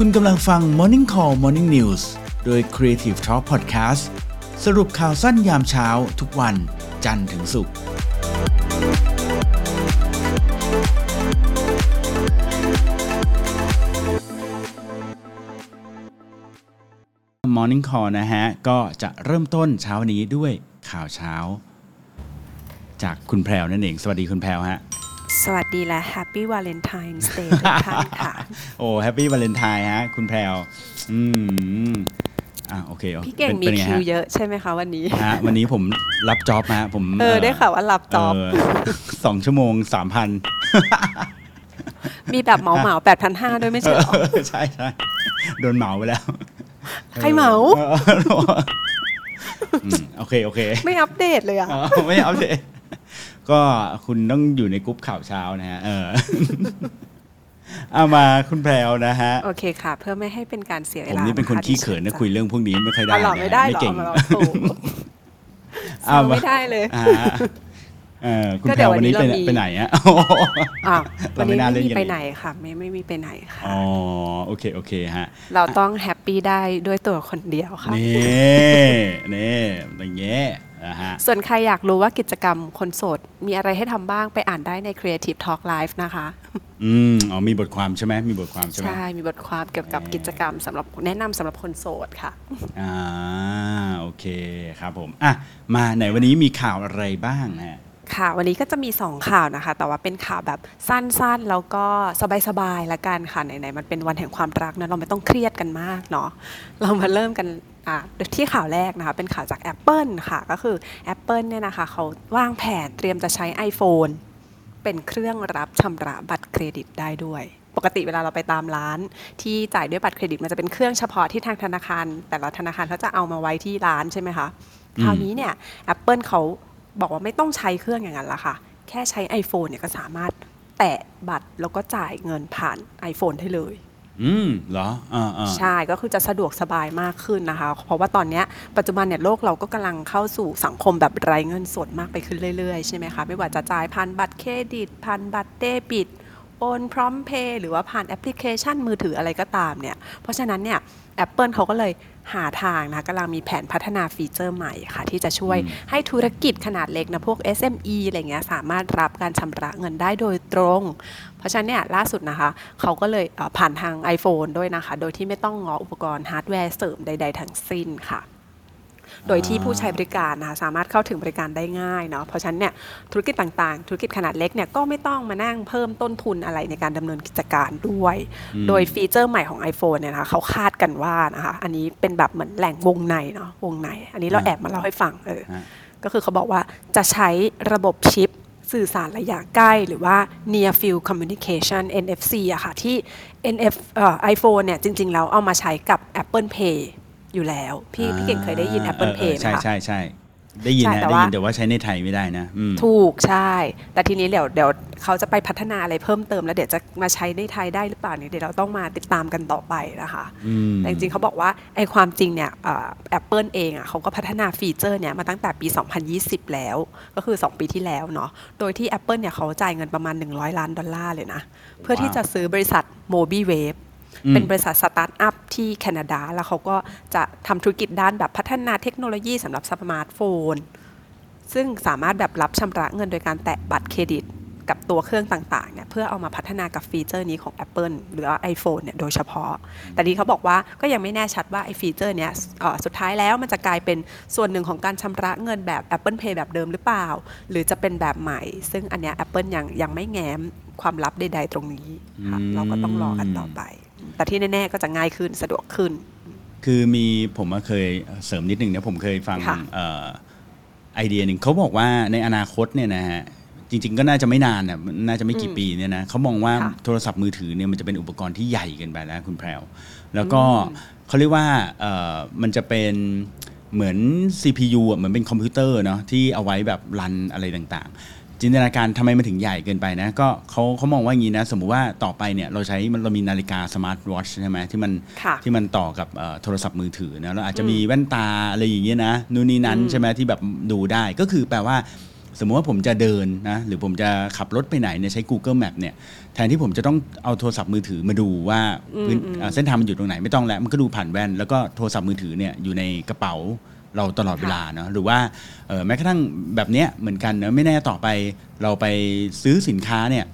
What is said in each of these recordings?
คุณกำลังฟัง Morning Call Morning News โดย Creative Talk Podcast สรุปข่าวสั้นยามเช้าทุกวันจันทร์ถึงศุกร์ Morning Call นะฮะ ก็จะเริ่มต้นเช้านนี้ด้วยข่าวเช้า จากคุณแพรวนั่นเอง สวัสดีคุณแพรวฮะ สวัสดีและ Happy Valentine's Day ทุกท่านค่ะ โอ้แฮปปี้วาเลนไทน์ฮะ คุณแพรวอืมอะโอเคพี่เก่งป็นมีป็นไคิวฮะเยอะใช่ไหมคะวันนี้ฮะวันนี้ผมรับจ็อบฮะผมเออได้ข่าวว่ารับจ็อบเสองชั่วโมงสามพันมีแบบเหมาเหมาแปดพันห้าด้วยไม่ใช่เหรอใช่ใช่โดนเหมาไปแล้ว ใครเหมาอออืมโอเคโอเค ไม่อัปเดตเลยอะอ๋อไม่เอาเลย ก็คุณต้องอยู่ในกรุ๊ปข่าวเช้านะฮะเออเอามาคุณแพรวนะฮะ โอเคค่ะ เพื่อไม่ให้เป็นการเสียเวผมลานี่เป็นคนะะขี้เขินนะคุยเรื่องพวกนี้ไม่ค่อยได้เอาหรอนะไม่ได้หรอเก่งเอามาเราถูกเอาเอามา ไม่ได้เลย อ่า เออคุณก็แพเดี๋รยวววันนี้วันไปนี้ไหนเรามีไปไหนอะอะเราวันไม่นี้น่าไม่เล่นมีกันไปอีกไหนค่ะ ไม่ไม่มีไปไหนค่ะ อ๋อ โอเค โอเคฮะ เราต้องแฮปปี้ได้ด้วยตัวคนเดียวค่ะ นี่นี่อย่างเงี้ยนะฮะส่วนใครอยากรู้ว่ากิจกรรมคนโสด มีอะไรให้ทำบ้างไปอ่านได้ใน Creative Talk Live นะคะ อืมอ๋อมีบทความใช่ไหมมีบทความใช่ไหมใช่ มีบทความเกี่ยวกับกิจกรรมสำหรับแนะนำสำหรับคนโสดค่ะ อ่า โอเคครับผม อะ มาไหนวันนี้มีข่าวอะไรบ้างฮะ ค่ะ วันนี้ก็จะมี 2 ข่าวนะคะ แต่ว่าเป็นข่าวแบบสั้นๆ แล้วก็สบายๆละกันค่ะ ไหนๆ มันเป็นวันแห่งความรักนะเราไม่ต้องเครียดกันมากเนาะ เรามาเริ่มกันอะที่ข่าวแรกนะคะ เป็นข่าวจาก Apple ค่ะ ก็คือ Apple เนี่ยนะคะเขาวางแผนเตรียมจะใช้ iPhone เป็นเครื่องรับชำระบัตรเครดิตได้ด้วย ปกติเวลาเราไปตามร้าน ที่จ่ายด้วยบัตรเครดิตมันจะเป็นเครื่องเฉพาะที่ทางธนาคาร แต่ละธนาคารเขาจะเอามาไว้ที่ร้านใช่ไหมคะ คราวนี้เนี่ย Apple เขา บอกว่าไม่ต้องใช้เครื่องอย่างนั้นละค่ะ แค่ใช้ iPhone เนี่ยก็สามารถแตะบัตรแล้วก็จ่ายเงินผ่าน iPhone ได้เลย อืมเหรออ่าอ่า ใช่ก็คือจะสะดวกสบายมากขึ้นนะคะ เพราะว่าตอนเนี้ยปัจจุบันเนี่ยโลกเราก็กำลังเข้าสู่สังคมแบบไร้เงินสดมากไปขึ้นเรื่อยๆ ใช่ไหมคะ ไม่ว่าจะจ่ายผ่านบัตรเครดิตผ่านบัตรเดบิต โอนพร้อมเพย์หรือว่าผ่านแอปพลิเคชันมือถืออะไรก็ตามเนี่ย เพราะฉะนั้นเนี่ย Apple เขาก็เลยหาทางนะกำลังมีแผนพัฒนาฟีเจอร์ใหม่ค่ะ ที่จะช่วยให้ธุรกิจขนาดเล็กนะพวก SME อะไรเงี้ยสามารถรับการชำระเงินได้โดยตรง เพราะฉะนั้นเนี่ยล่าสุดนะคะ เขาก็เลยเอ่อผ่านทาง iPhone ด้วยนะคะ โดยที่ไม่ต้องง้ออุปกรณ์ฮาร์ดแวร์เสริมใด ๆ ทั้งสิ้นค่ะ โดยที่ผู้ใช้บริการนะคะสามารถเข้าถึงบริการได้ง่ายเนาะเพราะฉะนั้นเนี่ยธุรกิจต่างๆ ธุรกิจขนาดเล็กเนี่ยก็ไม่ต้องมานั่งเพิ่มต้นทุนอะไรในการดำเนินกิจการด้วย โดยฟีเจอร์ใหม่ของ iPhone เนี่ยนะคะเขาคาดกันว่านะคะอันนี้เป็นแบบเหมือนแหล่งวงในเนาะวงใน อันนี้เราแอบมาเล่าให้ฟังเออฮะก็คือเขาบอกว่าจะใช้ระบบชิปสื่อสารระยะใกล้หรือว่า Near Field Communication NFC อะค่ะที่ NF เอ่อ iPhone เนี่ยจริง ๆ แล้วเอามาใช้กับ Apple Pay อยู่แล้ว พี่พี่เก่งเคยได้ยิน Apple เออ Pay เออไหมใช่คะใช่ใช่ได้ยินใช่นะแต่ได้ว่ายินแต่ว่าใช้ในไทยไม่ได้นะอืมถูกใช่ แต่ทีนี้เดี๋ยวเดี๋ยวเขาจะไปพัฒนาอะไรเพิ่มเติมแล้วเดี๋ยวจะมาใช้ในไทยได้หรือเปล่าเนี่ยเดี๋ยวเราต้องมาติดตามกันต่อไปนะคะอืมแต่จริงๆเขาบอกว่าไอ้ความจริงเนี่ยแอปเปิลเองอะเขาก็พัฒนาฟีเจอร์เนี่ยมาตั้งแต่ปี 2020 แล้วก็คือ 2 ปีที่แล้วเนาะโดยที่ Apple เนี่ยเขาจ่ายเงินประมาณ 100 ล้านดอลลาร์เลยนะ เพื่อที่จะซื้อบริษัท m o b i w a v e อืม เป็นบริษัทสตาร์ทอัพที่แคนาดา แล้วเขาก็จะทำธุรกิจด้านแบบพัฒนาเทคโนโลยีสำหรับสมาร์ทโฟน ซึ่งสามารถแบบรับชำระเงินโดยการแตะบัตรเครดิตกับตัวเครื่องต่างๆเนี่ยเพื่อเอามาพัฒนากับฟีเจอร์นี้ของ Apple หรือว่า iPhone เนี่ยโดยเฉพาะ แต่นี้เขาบอกว่าก็ยังไม่แน่ชัดว่าไอ้ฟีเจอร์เนี้ยเอ่อสุดท้ายแล้วมันจะกลายเป็นส่วนหนึ่งของการชำระเงินแบบ Apple Pay แบบเดิมหรือเปล่า หรือจะเป็นแบบใหม่ ซึ่งอันเนี้ย Apple ยังยังไม่แง้มความลับใดๆตรงนี้ค่ะอืมเราก็ต้องรอกันต่อไป แต่ที่แน่ ๆ ก็จะง่ายขึ้นสะดวกขึ้น คือมีผมเคยเสริมนิดหนึ่งนะผมเคยฟังค่ะเอ่อไอเดียหนึ่งเขาบอกว่าในอนาคตเนี่ยนะฮะจริง ๆ ก็น่าจะไม่นานน่ะน่าจะไม่กี่ปีเนี่ยนะเขามองว่าค่ะโทรศัพท์มือถือเนี่ยมันจะเป็นอุปกรณ์ที่ใหญ่เกินไปแล้วคุณแพรวแล้วก็เขาเรียกว่าเอ่อมันจะเป็นเหมือน CPU อะเหมือนเป็นคอมพิวเตอร์เนาะที่เอาไว้แบบ run อะไรต่างๆ จินตนาการทำไมมันถึงใหญ่เกินไปนะ ก็เขาเขามองว่าอย่างนี้นะ สมมุติว่าต่อไปเนี่ยเราใช้มันเรามีนาฬิกาสมาร์ทวอชใช่ไหมที่มันค่ะที่มันต่อกับเอ่อโทรศัพท์มือถือนะแล้วอาจจะมีแว่นตาอะไรอย่างเงี้ยนะนู่นนี่นั้นอืมใช่ไหมที่แบบดูได้ก็คือแปลว่า สมมุติว่าผมจะเดินนะหรือผมจะขับรถไปไหนเนี่ยใช้ Google Map เนี่ยแทนที่ผมจะต้องเอาโทรศัพท์มือถือมาดูว่าพื้นอ่าเส้นทางมันอยู่ตรงไหนไม่ต้องแล้วมันก็ดูผ่านแว่น แล้วก็โทรศัพท์มือถือเนี่ยอยู่ในกระเป๋า เราตลอดเวลาเนาะหรือว่าเอ่อแม้กระทั่งแบบเนี้ยเหมือนกันเนอะไม่แน่ต่อไปเราไปซื้อสินค้าเนี่ย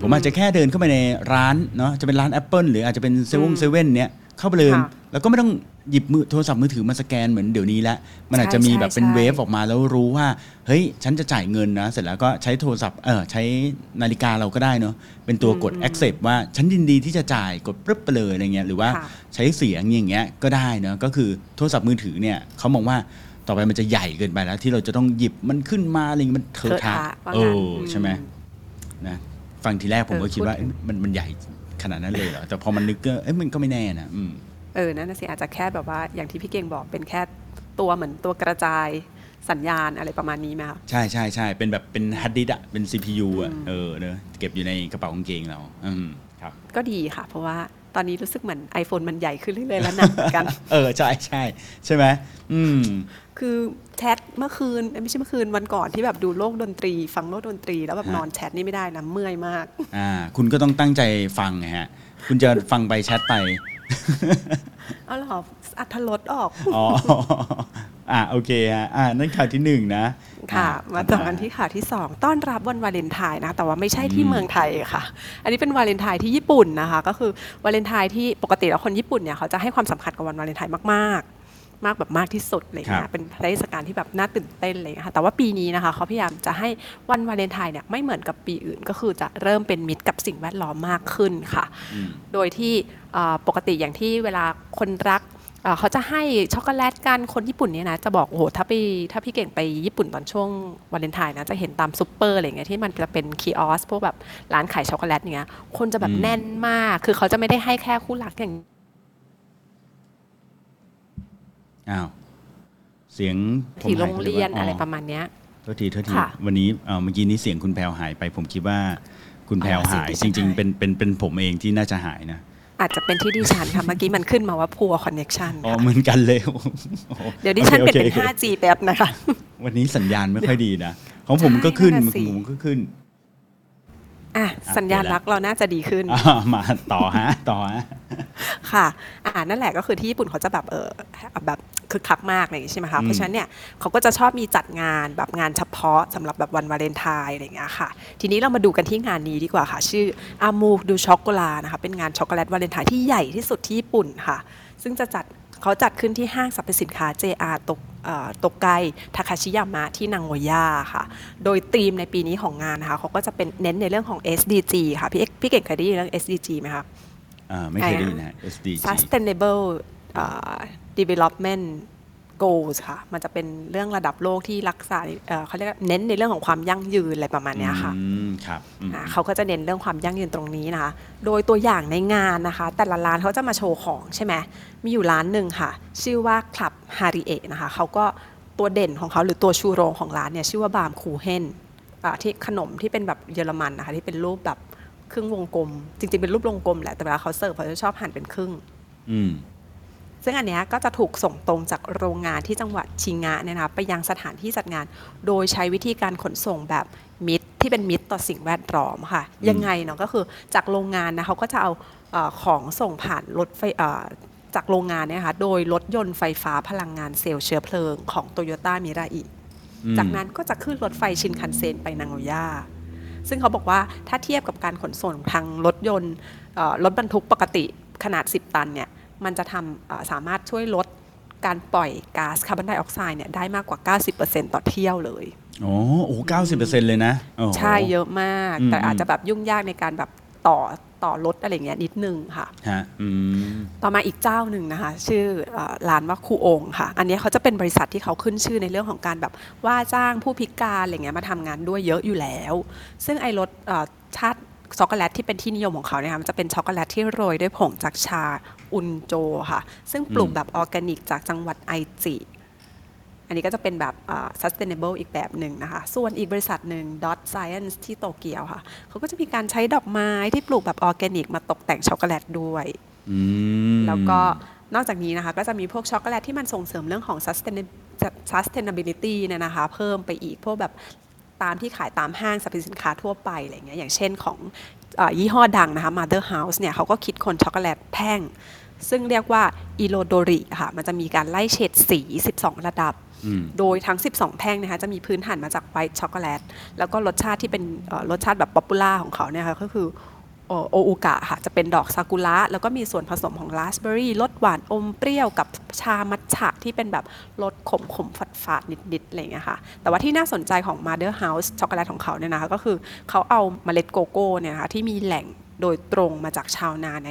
ผมอาจจะแค่เดินเข้าไปในร้านเนาะจะเป็นร้าน Apple หรืออาจจะเป็นเซเว่นเซเว่นเนี่ยเข้าไปเลยค่ะแล้วก็ไม่ต้อง หยิบมือโทรศัพท์มือถือมาสแกนเหมือนเดี๋ยวนี้แล้วมันอาจจะมีแบบเป็นใช่เวฟออกมาแล้วรู้ว่า เฮ้ย ฉันจะจ่ายเงินนะ เสร็จแล้วก็ใช้โทรศัพท์เออใช้นาฬิกาเราก็ได้เนาะเป็นตัวกด accept ว่าฉันยินดีที่จะจ่ายกดปึ๊บไปเลยอะไรเงี้ยหรือว่าค่ะใช้เสียงอย่างเงี้ยก็ได้เนาะก็คือโทรศัพท์มือถือเนี่ยเขามองว่าต่อไปมันจะใหญ่เกินไปแล้ว ที่เราจะต้องหยิบมันขึ้นมาอะไรเงี้ยมันเถอะทะเถอะทะว่าเองั้นออืมใช่ไหมนะฟังทีแรกผมก็เออคิดว่าพูดถึงเอ๊ะมันมันใหญ่ขนาดนั้นเลยเหรอแต่พอมันนึกก็เอ้ยมันก็ไม่แน่นะอืม เออนั่นนะสิอาจจะแค่แบบว่าอย่างที่พี่เก่งบอกเป็นแค่ตัวเหมือนตัวกระจายสัญญาณอะไรประมาณนี้ไหมคะใช่ใช่ใช่เป็นแบบเป็นฮาร์ดดิสก์อะเป็น CPU อะเออเนอะเก็บอยู่ในกระเป๋ากางเกงเราอืมครับก็ดีค่ะ เพราะว่าตอนนี้รู้สึกเหมือน iPhone มันใหญ่ขึ้นเรื่อยๆแล้วหนักเหมือนกัน เออใช่ใช่ใช่ไหมอืมคือแชทเมื่อคืนเอ้ยไม่ใช่เมื่อคืนวันก่อนที่แบบดูโลกดนตรี ฟังโลกดนตรี แล้วแบบฮะนอนแชทนี่ไม่ได้นะเมื่อยมากอ่าคุณก็ต้องตั้งใจฟังไงฮะ คุณจะฟังไปแชทไป เอาเหรออัธรสออก อ๋อ อ่าโอเคฮะ อ่านั่นข่าวที่หนึ่งนะ ค่ะอ่มาต่อกันที่ข่าวที่2ต้อนรับวันวาเลนไทน์นะ แต่ว่าไม่ใช่ที่เมืองไทยค่ะ อันนี้เป็นวาเลนไทน์ที่ญี่ปุ่นนะคะ ก็คือวาเลนไทน์ที่ปกติแล้วคนญี่ปุ่นเนี่ยเขาจะให้ความสำคัญกับวันวาเลนไทน์มากๆ มากแบบมากที่สุดอะไรเลยนะเป็นเทศกาลที่แบบน่าตื่นเต้นเลยนะคะแต่ว่าปีนี้นะคะเขาพยายามจะให้วันวาเลนไทน์เนี่ยไม่เหมือนกับปีอื่น ก็คือจะเริ่มเป็นมิตรกับสิ่งแวดล้อมมากขึ้นค่ะ อืม โดยที่เอ่อปกติอย่างที่เวลาคนรักเอ่อเขาจะให้ช็อกโกแลตกันคนญี่ปุ่นเนี่ยนะจะบอกโอ้โหถ้าไปถ้าพี่เก่งไปญี่ปุ่นตอนช่วงวาเลนไทน์นะจะเห็นตามซูเปอร์อะไรเงี้ยที่มันจะเป็น kiosk พวกแบบร้านขายช็อกโกแลตเนี้ยคนจะแบบอืม แน่นมาก คือเขาจะไม่ได้ให้แค่คู่รักอย่าง อ้าวเสียงผมที่โรหายงไปลเรียนว่าอะไรประมาณเนี้ย โทษทีโทษทีค่ะวันนี้เอ่อเมื่อกี้นี้เสียงคุณแพรวหายไป ผมคิดว่าคุณแพรวหายอ๋อเสีจยงดิฉันริงหายๆเป็นเป็นเป็นผมเองที่น่าจะหายนะอาจจะเป็นที่ดิฉันค่ะ เมื่อกี้มันขึ้นมาว่าพัวคอนเน็ชันอ๋อเหมือนกันเลยเดี๋ยวดิฉันโอเป็นคเป็น โอค 5G แป๊บนะคะ วันนี้สัญญาณไม่ค่อยดีนะ ของผมก็ขึ้นใช่นั่ขนน่ะสิองผมก็ขึ้น อะสัญญาณรักเราน่าจะดีขึ้นอ่ามาต่อฮะต่อฮะค่ะอ่านั่นแหละก็คือที่ญี่ปุ่นเขาจะแบบเออแบบคึกคักมากอะไรอย่างงี้ใช่ไหมคะอืมเพราะฉะนั้นเนี่ยเขาก็จะชอบมีจัดงานแบบงานเฉพาะสำหรับแบบวันวาเลนไทน์อะไรอย่างเงี้ยค่ะ ทีนี้เรามาดูกันที่งานนี้ดีกว่าค่ะ ชื่อ Amour du Chocolat นะคะเป็นงานช็อกโกแลตวาเลนไทน์ที่ใหญ่ที่สุดที่ญี่ปุ่นค่ะ ซึ่งจะจัดเขาจัดขึ้นที่ห้างสรรพสินค้า JR ตก เอ่อโตไกทาคาชิมายะที่นาโกย่าค่ะ โดยธีมในปีนี้ของงานนะคะเขาก็จะเป็นเน้นในเรื่องของ SDG ค่ะพี่เอกพี่เก่งเคยได้ยินเรื่อง SDG ไหมคะอ่าไม่เคยได้ยินนะ SDG sustainable เอ่อ development goals ค่ะ มันจะเป็นเรื่องระดับโลกที่รักษาเอ่อเขาเรียกว่าเน้นในเรื่องของความยั่งยืนอะไรประมาณเนี้ยค่ะอืมครับอืมอ่าเขาก็จะเน้นเรื่องความยั่งยืนตรงนี้นะคะ โดยตัวอย่างในงานนะคะ แต่ละร้านเขาจะมาโชว์ของใช่ไหมมีอยู่ร้านหนึ่งค่ะ ชื่อว่าคลับฮาริเอะนะคะเขาก็ตัวเด่นของเขาหรือตัวชูโรงของร้านเนี่ยชื่อว่าบามคูเฮนอ่าที่ขนมที่เป็นแบบเยอรมันนะคะที่เป็นรูปแบบครึ่งวงกลม จริงๆเป็นรูปวงกลมแหละแต่เวลาเขาเสิร์ฟเขาจะชอบหั่นเป็นครึ่งอืม ซึ่งอันเนี้ยก็จะถูกส่งตรงจากโรงงานที่จังหวัดชิงะเนี่ยนะคะไปยังสถานที่จัดงาน โดยใช้วิธีการขนส่งแบบมิตรที่เป็นมิตรต่อสิ่งแวดล้อมค่ะอืมยังไงเนาะก็คือจากโรงงานนะเขาก็จะเอาเออของส่งผ่านรถไฟเอ่อจากโรงงานเนี่ยนะคะโดยรถยนต์ไฟฟ้าพลังงานเซลล์เชื้อเพลิงของโตโยต้ามิราอิอืมจากนั้นก็จะขึ้นรถไฟชินคันเซ็นไปนางโอย่าซึ่งเขาบอกว่าถ้าเทียบกับการขนส่งทางรถยนต์เอ่อรถบรรทุกปกติขนาด 10 ตันเนี่ย มันจะทำเอ่อสามารถช่วยลดการปล่อยก๊าซคาร์บอนไดออกไซด์เนี่ยได้มากกว่า 90%ต่อเที่ยวเลยโอ้โหเก้าสิบเปอร์เซ็นต์เลยนะโอ้โหใช่เยอะมากอืมแต่อาจจะแบบยุ่งยากในการแบบต่อต่อรถอะไรเงี้ยนิดนึงค่ะฮะอืมต่อมาอีกเจ้าหนึ่งนะคะ ชื่อเอ่อร้านว่าคูองค่ะ อันนี้เขาจะเป็นบริษัทที่เขาขึ้นชื่อในเรื่องของการแบบว่าจ้างผู้พิการอะไรเงี้ยมาทำงานด้วยเยอะอยู่แล้ว ซึ่งไอ้รสเอ่อชาติ ช็อกโกแลตที่เป็นที่นิยมของเขาเนี่ยค่ะมันจะเป็นช็อกโกแลตที่โรยด้วยผงจากชาอุนโจค่ะ ซึ่งปลูกอืมแบบออร์แกนิกจากจังหวัดไอจิอันนี้ก็จะเป็นแบบเอ่อ sustainable อีกแบบหนึ่งนะคะ ส่วนอีกบริษัทหนึ่ง Dot Science ที่โตเกียวค่ะ เขาก็จะมีการใช้ดอกไม้ที่ปลูกแบบออร์แกนิก มาตกแต่งช็อกโกแลตด้วยอืมแล้วก็นอกจากนี้นะคะ ก็จะมีพวกช็อกโกแลตที่มันส่งเสริมเรื่องของ sustain- sustainability เนี่ยนะคะ เพิ่มไปอีกพวกแบบ ตามที่ขายตามห้างสรรพสินค้าทั่วไปอะไรเงี้ยอย่างเช่นของเออยี่ห้อดังนะคะ Mother House เนี่ยเขาก็คิดค้นช็อกโกแลตแท่ง ซึ่งเรียกว่าอิโรโดริค่ะมันจะมีการไล่เฉดสี 12 ระดับอืมโดยทั้ง 12 แท่งนะคะจะมีพื้นฐานมาจาก white chocolate แล้วก็รสชาติที่เป็นเอ่อรสชาติแบบ popular ของเขาเนี่ยค่ะก็คือ โอโออุกะค่ะจะเป็นดอกซากุระแล้วก็มีส่วนผสมของราสเบอร์รี่รสหวานอมเปรี้ยวกับชามัทฉะที่เป็นแบบรสขมขมฝาดฝาดนิดๆอะไรอย่างเงี้ยค่ะแต่ว่าที่น่าสนใจของ Mother House ช็อกโกแลตของเขาเนี่ยนะคะก็คือเขาเอาเมล็ดโกโก้เนี่ยนะคะที่มีแหล่งโดยตรงมาจากชาวนาใน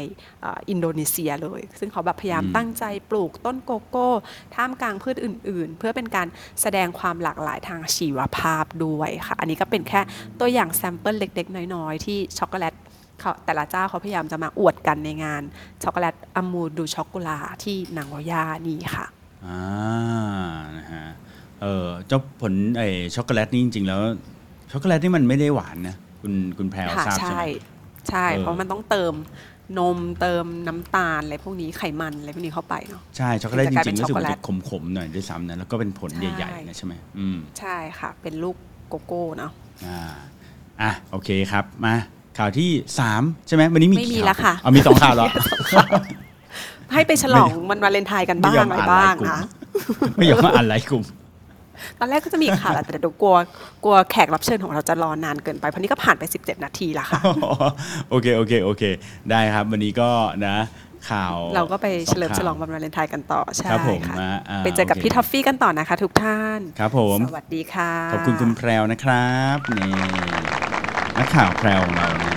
อินโดนีเซียเลย ซึ่งเขาแบบพยายามตั้งใจปลูกต้นโกโก้ ท่ามกลางพืชอื่น ๆ เพื่อเป็นการแสดงความหลากหลายทางชีวภาพด้วยค่ะ อันนี้ก็เป็นแค่ตัวอย่าง sample เล็ก ๆ น้อย ๆ ที่ช็อกโกแลต เขาแต่ละเจ้าเขาพยายามจะมาอวดกันในงานช็อกโกแลต Amour du Chocolat ที่นาโกย่านี่ค่ะอ่านะฮะเออเจ้าผลไอช็อกโกแลตนี่จริง ๆ แล้วช็อกโกแลตนี่มันไม่ได้หวานนะคุณคุณแพรวค่ะทราบใช่ใช่ไหมใช่เออเพราะมันต้องเติมนมเติมน้ำตาลอะไรพวกนี้ไขมันอะไรพวกนี้เข้าไปเนาะใช่ช็อกโกแลตถึงจะกลายเป็รินงๆรู้สึกมันช็อกโกแลตจะขมๆหน่อยด้วยซ้ำนะแล้วก็เป็นผลใช่ใหญ่ๆนะใช่ไหมอืมใช่ค่ะ เป็นลูกโกโก้เนาะอ่าอะโอเคครับมา ข่าวที่สามใช่ไหมวันนี้มีไม่มีกี่แล้วค่ะ เอามีสองข่าวเหรอให้ไปฉลองมันวาเลนไทน์กันบ้างไม่ยอมอะไรอ่านบ้างไลน์กลุ่ม นะ ไม่ยอมมาอ่านไลน์กลุ่ม ตอนแรกก็จะมีอีกข่าวแหละแต่เดี๋ยวกลัวกลัวแขกรับเชิญของเราจะรอนานเกินไป เพราะนี่ก็ผ่านไป 17 นาทีแล้วค่ะ โอเคโอเคโอเค ได้ครับ วันนี้ก็นะ ข่าวเราก็ไปเฉลิมสฉข่าวลองวันวาเลนไทน์กันต่อ ใช่ครับผมค่ะ นะอ่าไปเจอกับโอเค พี่ท็อฟฟี่กันต่อนะคะ ทุกท่าน ครับผม สวัสดีค่ะ ขอบคุณคุณแพรวนะครับนี่ นักข่าวแพรวของเรานะ